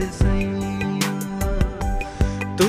सैया तू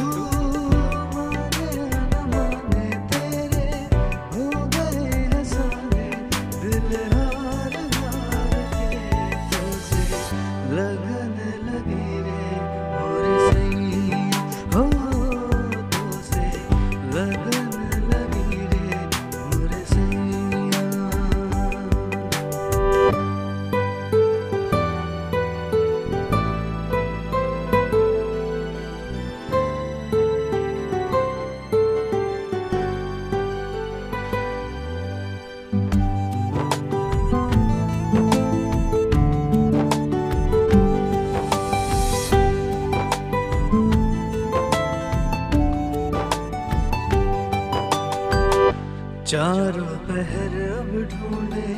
चारों पहर अब ढूंढे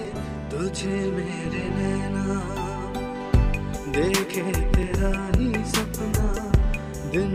तुझे मेरे नैना। देखे तेरा ही सपना दिन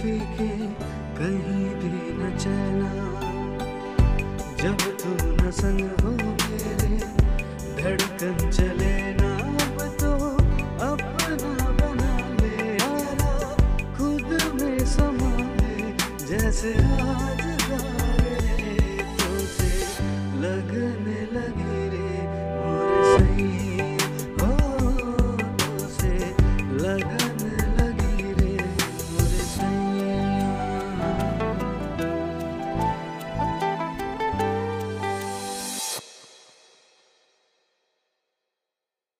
फीके कहीं भी न चैना जब तू न संग हो मेरे, धड़कन चले ना तो अपना बना ले खुद में समा जैसे आज तो से लगने